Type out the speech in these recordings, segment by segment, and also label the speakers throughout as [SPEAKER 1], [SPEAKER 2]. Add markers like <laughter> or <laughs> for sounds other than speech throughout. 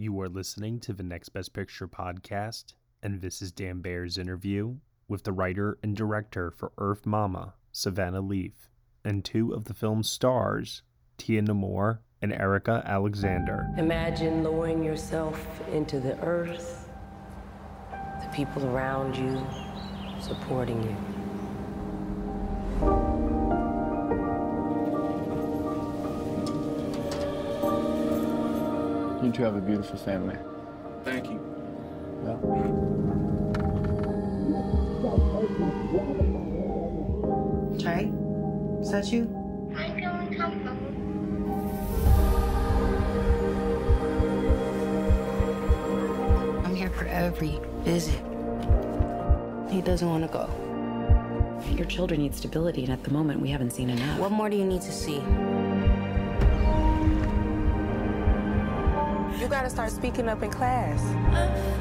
[SPEAKER 1] You are listening to the Next Best Picture podcast, and this is Dan Baer's interview with the writer and director for Earth Mama, Savanah Leaf, and two of the film's stars, Tia Nomore and Erika Alexander.
[SPEAKER 2] Imagine lowering yourself into the earth, the people around you supporting you.
[SPEAKER 3] You two have a beautiful family.
[SPEAKER 4] Thank you.
[SPEAKER 3] Yeah.
[SPEAKER 5] Trey, is that you?
[SPEAKER 6] I'm feeling comfortable.
[SPEAKER 5] I'm here for every visit.
[SPEAKER 7] He doesn't want to go. Your children need stability, and at the moment, we haven't seen enough.
[SPEAKER 2] What more do you need to see? You gotta start speaking up in class.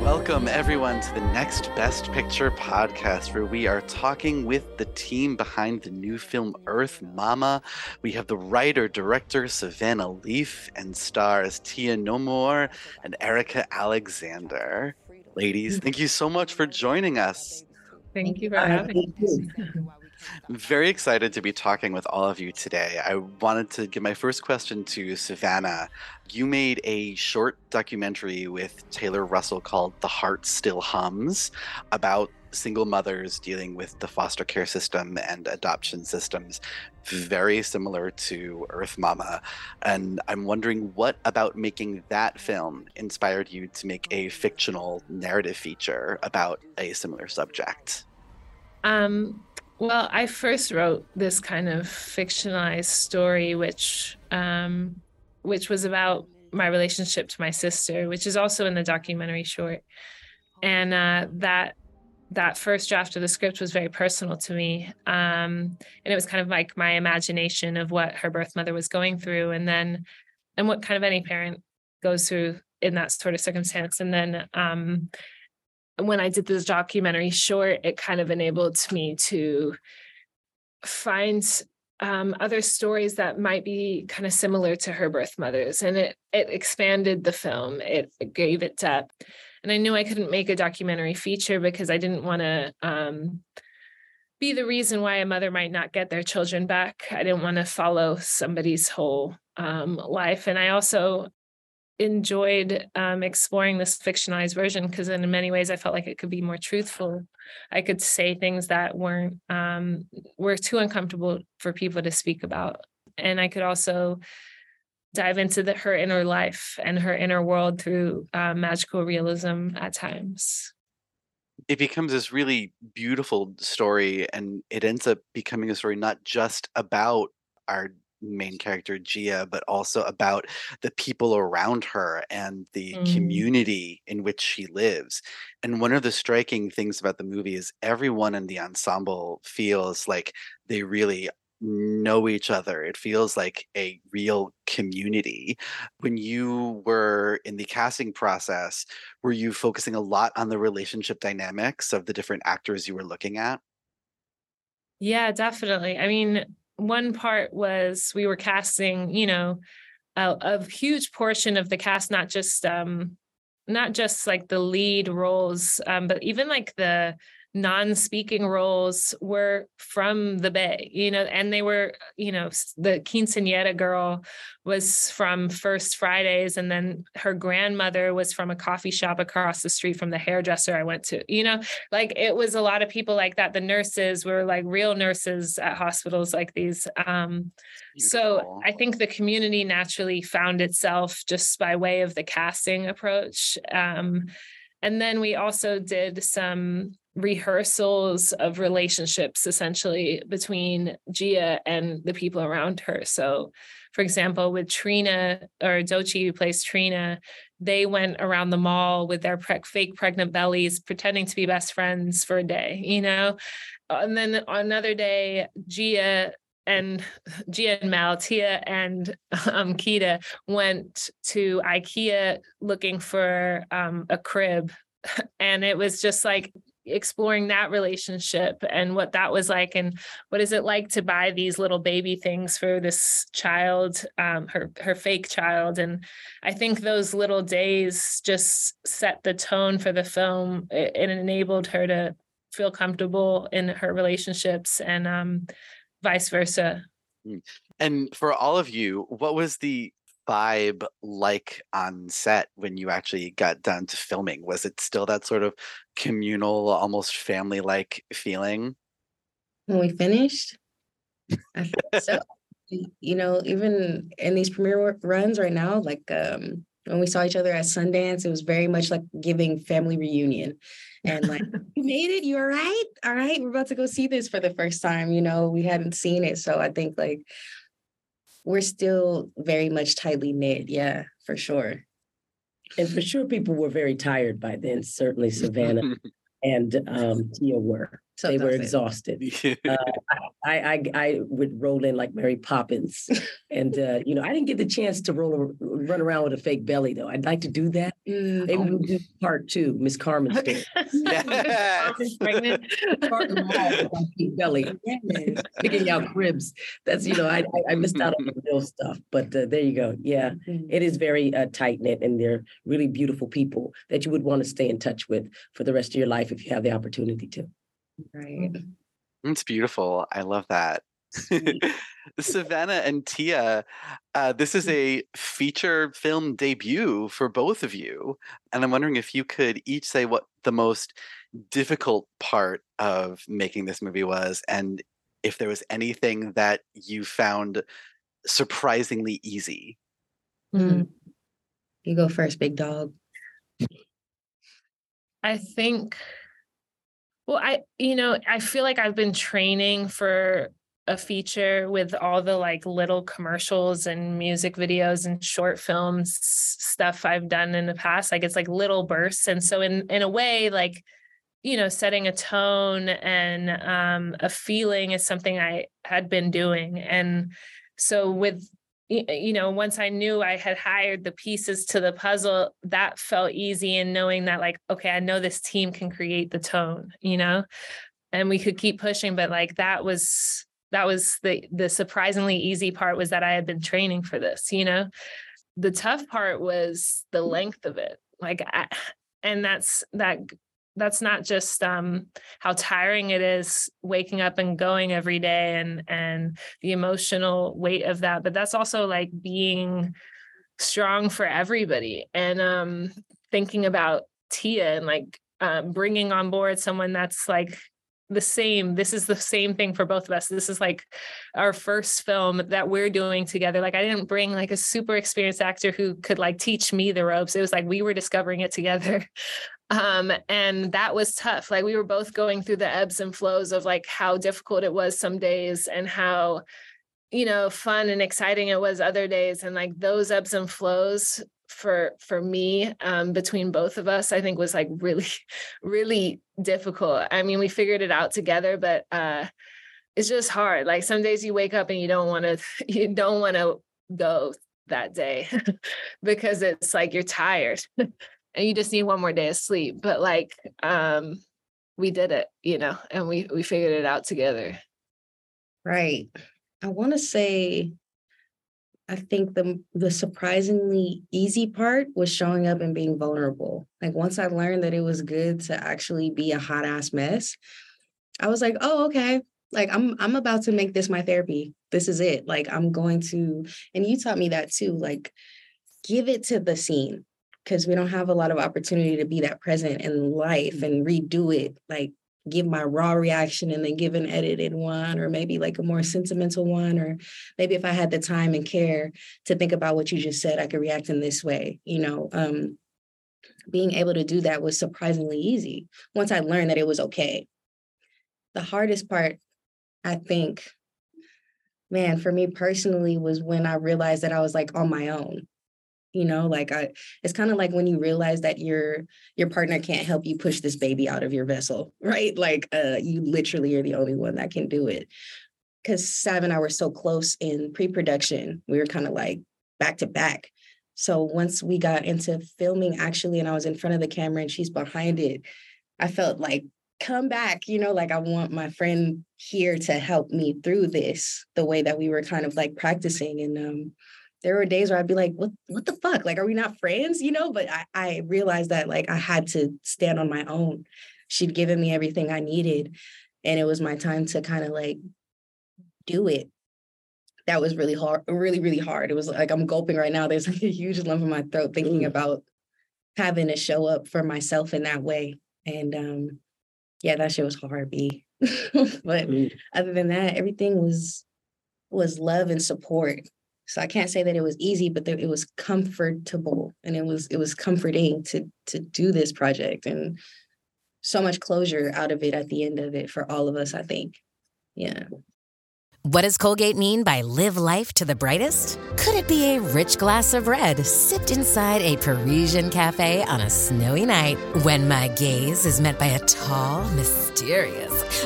[SPEAKER 8] Welcome, everyone, to the Next Best Picture podcast, where we are talking with the team behind the new film Earth Mama. We have the writer, director Savanah Leaf, and stars Tia Nomore and Erika Alexander. Ladies, thank you so much for joining us.
[SPEAKER 9] Thank you for having me.
[SPEAKER 8] I'm very excited to be talking with all of you today. I wanted to give my first question to Savanah. You made a short documentary with Taylor Russell called The Heart Still Hums about single mothers dealing with the foster care system and adoption systems, very similar to Earth Mama. And I'm wondering what about making that film inspired you to make a fictional narrative feature about a similar subject?
[SPEAKER 9] Um, well, I first wrote this kind of fictionalized story, which um, which was about my relationship to my sister, which is also in the documentary short. And uh, that that first draft of the script was very personal to me, um, and it was kind of like my imagination of what her birth mother was going through, and then and what kind of any parent goes through in that sort of circumstance. And then um, when I did this documentary short, it kind of enabled me to find um, other stories that might be kind of similar to her birth mothers, and it it expanded the film. It, it gave it depth, and I knew I couldn't make a documentary feature because I didn't want to um, be the reason why a mother might not get their children back. I didn't want to follow somebody's whole um, life, and I also enjoyed um, exploring this fictionalized version because in many ways I felt like it could be more truthful. I could say things that weren't um, were too uncomfortable for people to speak about, and I could also dive into the, her inner life and her inner world through uh, magical realism at times.
[SPEAKER 8] It becomes this really beautiful story, and it ends up becoming a story not just about our main character Gia, but also about the people around her and the
[SPEAKER 9] Mm.
[SPEAKER 8] community in which she lives. And one of the striking things about the movie is everyone in the ensemble feels like they really know each other. It feels like a real community. When you were in the casting process, were you focusing a lot on the relationship dynamics of the different actors you were looking at?
[SPEAKER 9] Yeah, definitely. I mean, one part was we were casting, you know, a, a huge portion of the cast, not just um not just like the lead roles, um, but even like the non-speaking roles were from the bay you know and they were you know the quinceanera girl was from first fridays and then her grandmother was from a coffee shop across the street from the hairdresser i went to you know? Like it was a lot of people like that. The nurses were like real nurses at hospitals like these um so i think the community naturally found itself just by way of the casting approach um and then we also did some rehearsals of relationships essentially between Gia and the people around her. So, for example, with Trina or Doechii, who plays Trina, they went around the mall with their pre- fake pregnant bellies, pretending to be best friends for a day, you know? And then another day, Gia and Gia and Mal, Tia and um, Kita went to IKEA looking for um, a crib. <laughs> And it was just like exploring that relationship and what that was like and what is it like to buy these little baby things for this child um, her her fake child. And i think those little days just set the tone for the film. It, enabled her to feel comfortable in her relationships and um, vice versa.
[SPEAKER 8] Mm. and for all of you what was the vibe like on set when you actually got done to filming? Was it still that sort of communal, almost family like feeling?
[SPEAKER 4] When we finished? I think so. <laughs> you know, even in these premiere runs right now, like um when we saw each other at Sundance, it was very much like giving family reunion. And like, <laughs> you made it, you all right? All right, we're about to go see this for the first time. You know, we hadn't seen it. So I think like we're still very much tightly knit. Yeah, for sure.
[SPEAKER 6] And for sure, people were very tired by then. Certainly, Savanah <laughs> and um, Tia were. So they were exhausted. <laughs> uh, I, I I would roll in like Mary Poppins, and uh, you know I didn't get the chance to roll run around with a fake belly though. I'd like to do that. Mm, Maybe we'll do part two, Miss <laughs> Carmen's story. belly, picking <laughs> out cribs. That's you know I I, missed out on the real stuff, but uh, there you go. Yeah, mm. it is very uh, tight knit, and they're really beautiful people that you would want to stay in touch with for the rest of your life if you have the opportunity to.
[SPEAKER 4] Right.
[SPEAKER 8] It's beautiful. I love that. <laughs> Savanah and Tia, uh, this is a feature film debut for both of you. And I'm wondering if you could each say what the most difficult part of making this movie was, and if there was anything that you found surprisingly easy.
[SPEAKER 4] Mm. You go first, big dog.
[SPEAKER 9] I think well, I, you know, I feel like I've been training for a feature with all the like little commercials and music videos and short films stuff I've done in the past. Like it's like little bursts. And so in in a way, like, you know, setting a tone and um a feeling is something I had been doing. And so with Uh, you know once i knew i had hired the pieces to the puzzle that felt easy and knowing that like okay i know this team can create the tone you know? And we could keep pushing but like that was that was the the surprisingly easy part was that i had been training for this you know? The tough part was the length of it like I, and that's that that's not just um, how tiring it is waking up and going every day and and the emotional weight of that but that's also like being strong for everybody and um, thinking about tia and like um, bringing on board someone that's like the same this is the same thing for both of us. This is like our first film that we're doing together. Like i didn't bring like a super experienced actor who could like teach me the ropes. It was like we were discovering it together <laughs> um and that was tough. Like we were both going through the ebbs and flows of like how difficult it was some days and how you know fun and exciting it was other days. And like those ebbs and flows for for me um between both of us i think was like really <laughs> really difficult. I mean we figured it out together but uh it's just hard. Like some days you wake up and you don't want to <laughs> you don't want to go that day <laughs> because it's like you're tired and you just need one more day of sleep but like um we did it you know and we we figured it out together
[SPEAKER 4] right i want to say I think the the surprisingly easy part was showing up and being vulnerable. Like once I learned that it was good to actually be a hot ass mess, I was like, "Oh, okay. Like I'm I'm about to make this my therapy. This is it. Like I'm going to and you taught me that too. Like give it to the scene because we don't have a lot of opportunity to be that present in life and redo it like give my raw reaction and then give an edited one or maybe like a more sentimental one or maybe if i had the time and care to think about what you just said i could react in this way you know um, being able to do that was surprisingly easy once i learned that it was okay. The hardest part i think man for me personally was when i realized that i was like on my own you know like i it's kind of like when you realize that your your partner can't help you push this baby out of your vessel <laughs> right? Like uh you literally are the only one that can do it. Because sav and i were so close in pre-production we were kind of like back to back. So once we got into filming actually and i was in front of the camera and she's behind it i felt like come back you know like i want my friend here to help me through this the way that we were kind of like practicing and um there were days where I'd be like, what, what the fuck? Like, are we not friends? You know, but I, I realized that like I had to stand on my own. She'd given me everything I needed. And it was my time to kind of like do it. That was really hard, really, really hard. It was like I'm gulping right now. There's like a huge lump in my throat thinking mm. about having to show up for myself in that way. And um, yeah, that shit was hard, B. <laughs> but mm. other than that, everything was was love and support so I can't say that it was easy, but it was comfortable and it was it was comforting to to do this project and so much closure out of it at the end of it for all of us, I think. Yeah.
[SPEAKER 10] What does Colgate mean by live life to the brightest? Could it be a rich glass of red sipped inside a Parisian cafe on a snowy night when my gaze is met by a tall, mysterious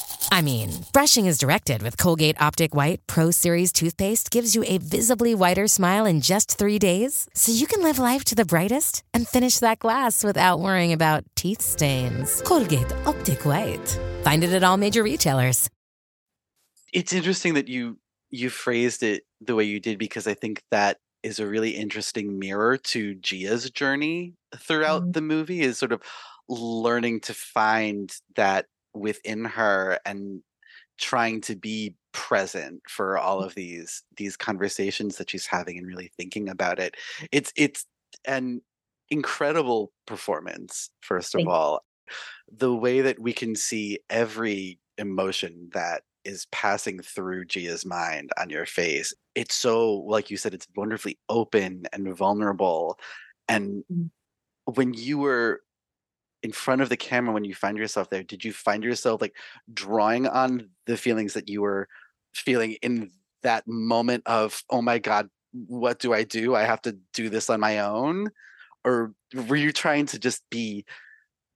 [SPEAKER 10] <coughs> I mean, brushing is directed with Colgate Optic White Pro Series toothpaste gives you a visibly whiter smile in just three days, so you can live life to the brightest and finish that glass without worrying about teeth stains. Colgate Optic White. Find it at all major retailers.
[SPEAKER 8] It's interesting that you you phrased it the way you did because I think that is a really interesting mirror to Gia's journey throughout mm-hmm. the movie is sort of learning to find that within her and trying to be present for all mm. of these these conversations that she's having and really thinking about it it's it's an incredible performance first of all the way that we can see every emotion that is passing through Gia's mind on your face it's so like you said it's wonderfully open and vulnerable and mm. when you were in front of the camera when you find yourself there did you find yourself like drawing on the feelings that you were feeling in that moment of oh my god what do i do? I have to do this on my own? Or were you trying to just be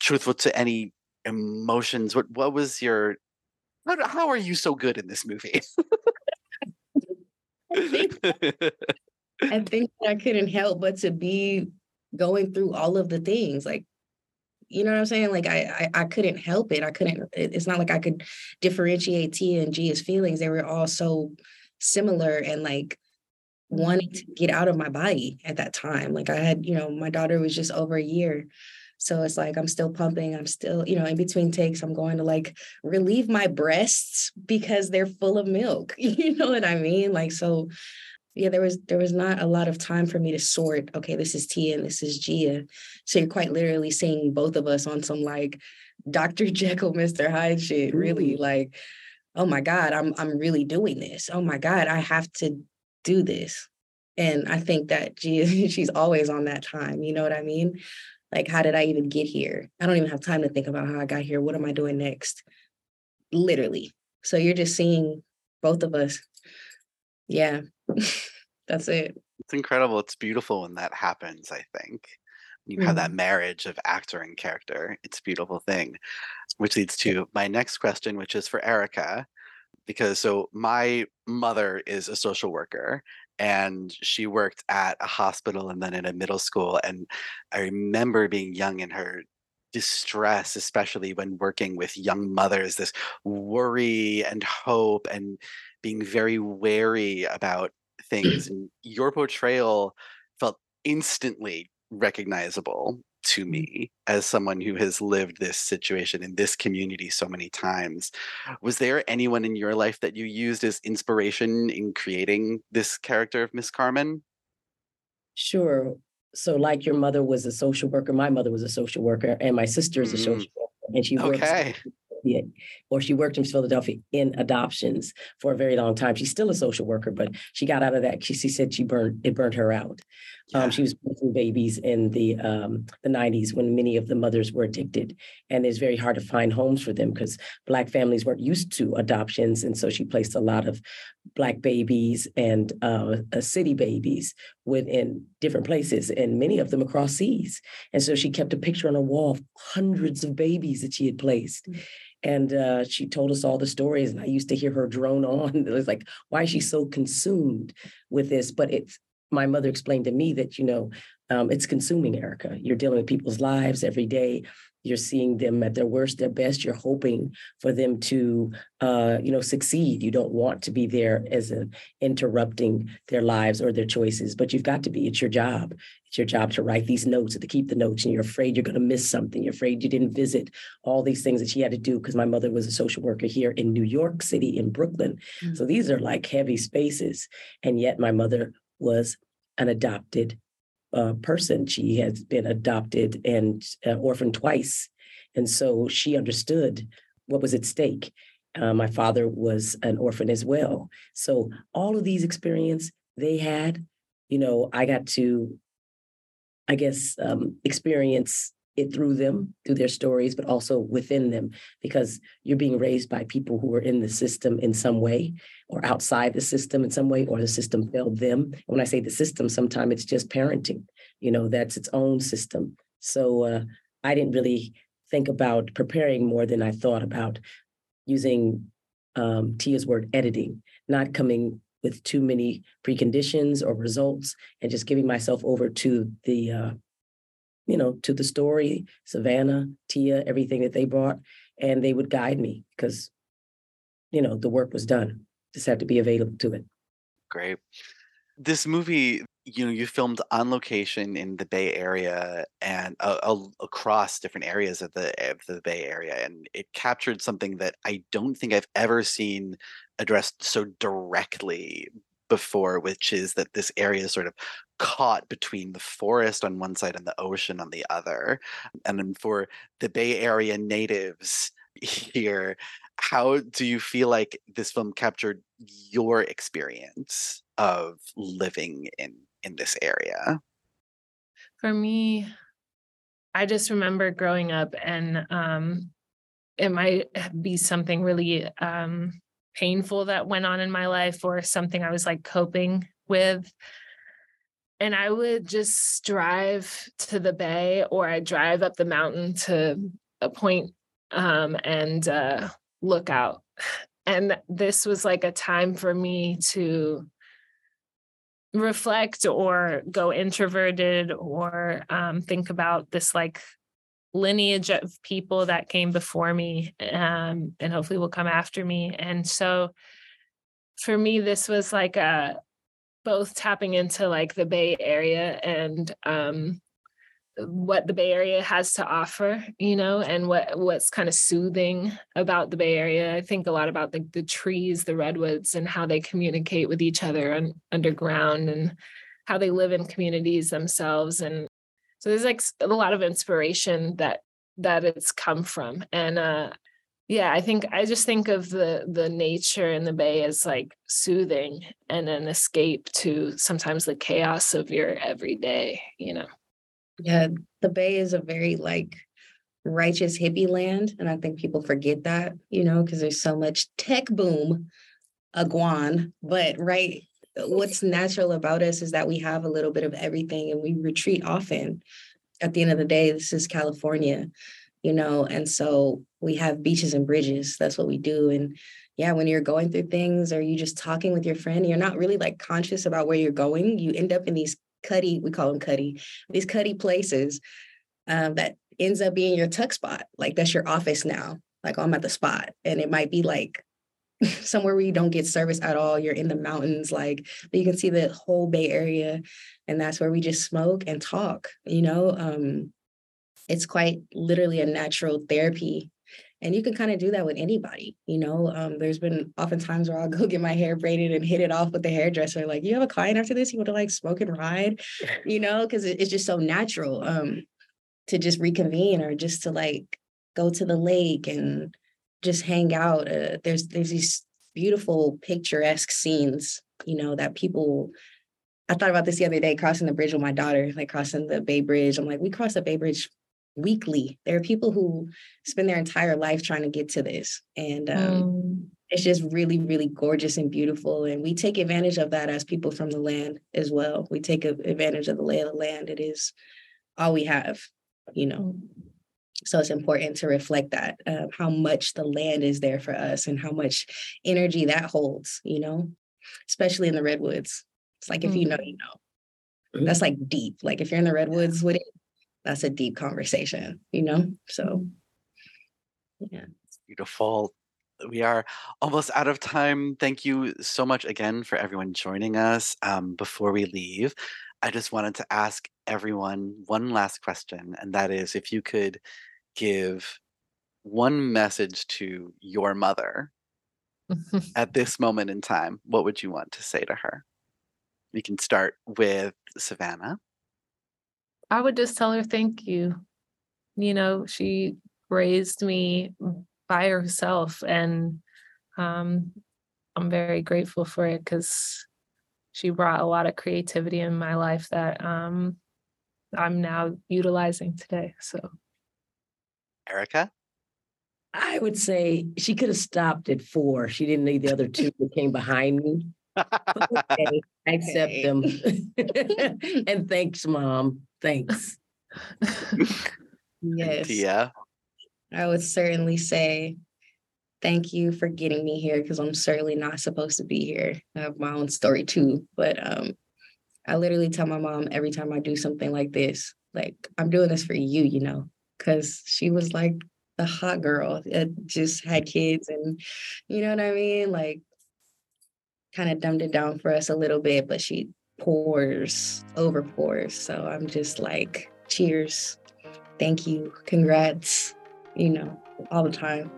[SPEAKER 8] truthful to any emotions? What what was your how, how are you so good in this movie?
[SPEAKER 4] I think, I think I couldn't help but to be going through all of the things like you know what I'm saying? Like I, I, I couldn't help it. I couldn't. It's not like I could differentiate Tia and Gia's feelings. They were all so similar and like wanting to get out of my body at that time. Like I had, you know, my daughter was just over a year. So it's like I'm still pumping. I'm still, you know, in between takes, I'm going to like relieve my breasts because they're full of milk. <laughs> You know what I mean? Like, so yeah, there was there was not a lot of time for me to sort, okay, this is Tia and this is Gia. So you're quite literally seeing both of us on some like Dr. <laughs> Jekyll, Mr. Hyde shit, really like, oh my God, I'm I'm really doing this. Oh my God, I have to do this. And I think that Gia, <laughs> she's always on that time. You know what I mean? Like, how did I even get here? I don't even have time to think about how I got here. What am I doing next? Literally. So you're just seeing both of us. Yeah. <laughs> That's it.
[SPEAKER 8] It's incredible. It's beautiful when that happens, I think. You mm have that mm-hmm. marriage of actor and character. It's a beautiful thing. Which leads to my next question, which is for Erika. Because so my mother is a social worker and she worked at a hospital and then in a middle school. And I remember being young in her distress, especially when working with young mothers, this worry and hope and being very wary about things. <clears throat> your portrayal felt instantly recognizable to mm. me as someone who has lived this situation in this community so many times. Was there anyone in your life that you used as inspiration in creating this character of Miss Carmen?
[SPEAKER 6] Sure. So, like your mother was a social worker, my mother was a social worker, and my sister is a social mm. worker, and she works
[SPEAKER 8] okay.
[SPEAKER 6] Or she worked in Philadelphia in adoptions for a very long time. She's still a social worker, but she got out of that. She, she said she burned it burned her out. Um, she was birthing babies in the um, the 90s when many of the mothers were addicted, and it's very hard to find homes for them because Black families weren't used to adoptions, and so she placed a lot of Black babies and uh, uh, city babies within different places, and many of them across seas. And so she kept a picture on a wall of hundreds of babies that she had placed. Mm-hmm and uh, she told us all the stories and i used to hear her drone on. <laughs> It was like why is she so consumed with this? But it's my mother explained to me that you know um, it's consuming erika. You're dealing with people's lives every day. You're seeing them at their worst their best. You're hoping for them to uh, you know succeed. You don't want to be there as a interrupting their lives or their choices but you've got to be. It's your job. It's your job to write these notes and to keep the notes and you're afraid you're going to miss something. You're afraid you didn't visit all these things that she had to do because my mother was a social worker here in new york city in brooklyn. Mm-hmm. so these are like heavy spaces and yet my mother was an adopted uh, person. She has been adopted and uh, orphaned twice. And so she understood what was at stake. Uh, my father was an orphan as well. So all of these experience they had, you know, I got to, I guess, um, experience it through them, through their stories, but also within them, because you're being raised by people who are in the system in some way or outside the system in some way, or the system failed them. And when I say the system, sometimes it's just parenting, you know, that's its own system. So uh, I didn't really think about preparing more than I thought about using um, Tia's word editing, not coming with too many preconditions or results and just giving myself over to the uh, you know, to the story, Savanah, Tia, everything that they brought, and they would guide me because, you know, the work was done. Just had to be available to it.
[SPEAKER 8] Great. This movie, you know, you filmed on location in the Bay Area and uh, across different areas of the of the Bay Area, and it captured something that I don't think I've ever seen addressed so directly before, which is that this area is sort of caught between the forest on one side and the ocean on the other. And for the Bay Area natives <laughs> here, how do you feel like this film captured your experience of living in in this area?
[SPEAKER 9] For me, I just remember growing up and um it might be something really um painful that went on in my life or something I was like coping with. And I would just drive to the bay or I drive up the mountain to a point, um, and uh, look out. And this was like a time for me to reflect or go introverted or um, think about this like lineage of people that came before me um, and hopefully will come after me. And so for me, this was like a uh, both tapping into like the Bay Area and um, what the Bay Area has to offer, you know, and what what's kind of soothing about the Bay Area. I think a lot about the, the trees, the redwoods, and how they communicate with each other on, underground and how they live in communities themselves and so there's like a lot of inspiration that that it's come from and uh yeah i think i just think of the the nature in the bay as like soothing and an escape to sometimes the chaos of your everyday you know?
[SPEAKER 4] Yeah the bay is a very like righteous hippie land and i think people forget that you know because there's so much tech boom aguan but right what's natural about us is that we have a little bit of everything and we retreat often. At the end of the day, this is California, you know, and so we have beaches and bridges. That's what we do. And yeah, when you're going through things or you just talking with your friend, you're not really like conscious about where you're going. You end up in these cuddy, we call them cuddy, these cuddy places um, that ends up being your tuck spot. Like that's your office now. Like oh, I'm at the spot. And it might be like <laughs> somewhere where you don't get service at all. You're in the mountains, like but you can see the whole Bay Area, and that's where we just smoke and talk. You know, um, it's quite literally a natural therapy and you can kind of do that with anybody you know um, there's been often times where i'll <laughs> go get my hair braided and hit it off with the hairdresser like you have a client after this you want to like smoke and ride <laughs> you know because it's just so natural um, to just reconvene or just to like go to the lake and just hang out uh, there's there's these beautiful picturesque scenes you know that people I thought about this the other day crossing the bridge with my daughter, like crossing the Bay Bridge. I'm like, we cross the Bay Bridge weekly. There are people who spend their entire life trying to get to this. And um, mm. it's just really, really gorgeous and beautiful. And we take advantage of that as people from the land as well. We take advantage of the lay of the land. It is all we have, you know. So it's important to reflect that uh, how much the land is there for us and how much energy that holds, you know, especially in the redwoods. It's like if you know, mm. you know. That's like deep. Like if you're in the redwoods with it, that's a deep conversation, you know? So, yeah.
[SPEAKER 8] It's Beautiful. We are almost out of time. Thank you so much again for everyone joining us. Um, before we leave, I just wanted to ask everyone one last question, and that is if you could give one message to your mother <laughs> at this moment in time, what would you want to say to her? We can start with Savanah.
[SPEAKER 9] I would just tell her thank you. You know, she raised me by herself and um, I'm very grateful for it because she brought a lot of creativity in my life that um, I'm now utilizing today. So,
[SPEAKER 8] Erika?
[SPEAKER 6] I would say she could have stopped at four. She didn't need the other two that came behind me. okay, I <laughs> accept them. <laughs> and thanks, mom. Thanks.
[SPEAKER 4] yes.
[SPEAKER 8] Yeah.
[SPEAKER 4] I would certainly say thank you for getting me here because I'm certainly not supposed to be here. I have my own story too, but um, I literally tell my mom every time I do something like this, like I'm doing this for you, you know, because she was like the hot girl that just had kids and you know what I mean? Like kind of dumbed it down for us a little bit, but she pours, over pours. So I'm just like, cheers, thank you, congrats, you know, all the time.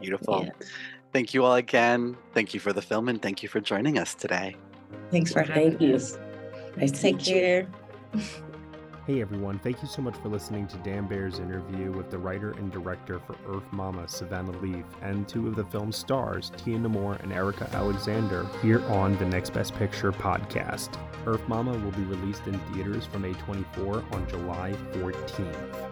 [SPEAKER 8] Beautiful. Yeah. Thank you all again. Thank you for the film and thank you for joining us today.
[SPEAKER 4] Thanks for having thank us. You. Nice to take care. <laughs>
[SPEAKER 1] Hey everyone, thank you so much for listening to Dan Bear's interview with the writer and director for Earth Mama, Savanah Leaf, and two of the film's stars, Tia Nomore and Erika Alexander, here on the Next Best Picture podcast. Earth Mama will be released in theaters from A24 on July 14th.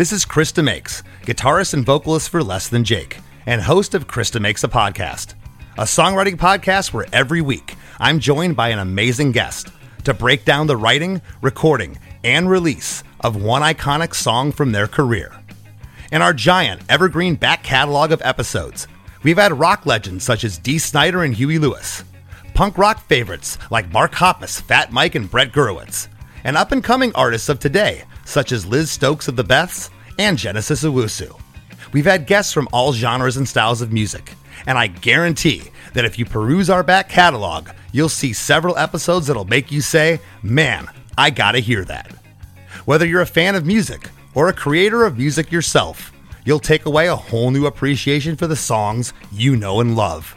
[SPEAKER 11] This is Chris DeMakes, guitarist and vocalist for Less Than Jake, and host of Chris DeMakes a Podcast, a songwriting podcast where every week I'm joined by an amazing guest to break down the writing, recording, and release of one iconic song from their career. In our giant evergreen back catalog of episodes, we've had rock legends such as Dee Snider and Huey Lewis, punk rock favorites like Mark Hoppus, Fat Mike, and Brett Gurewitz, and up and coming artists of today such as Liz Stokes of the Beths and Genesis Owusu. We've had guests from all genres and styles of music, And I guarantee that if you peruse our back catalog, you'll see several episodes that'll make you say, man, I gotta hear that. Whether you're a fan of music or a creator of music yourself, you'll take away a whole new appreciation for the songs you know and love.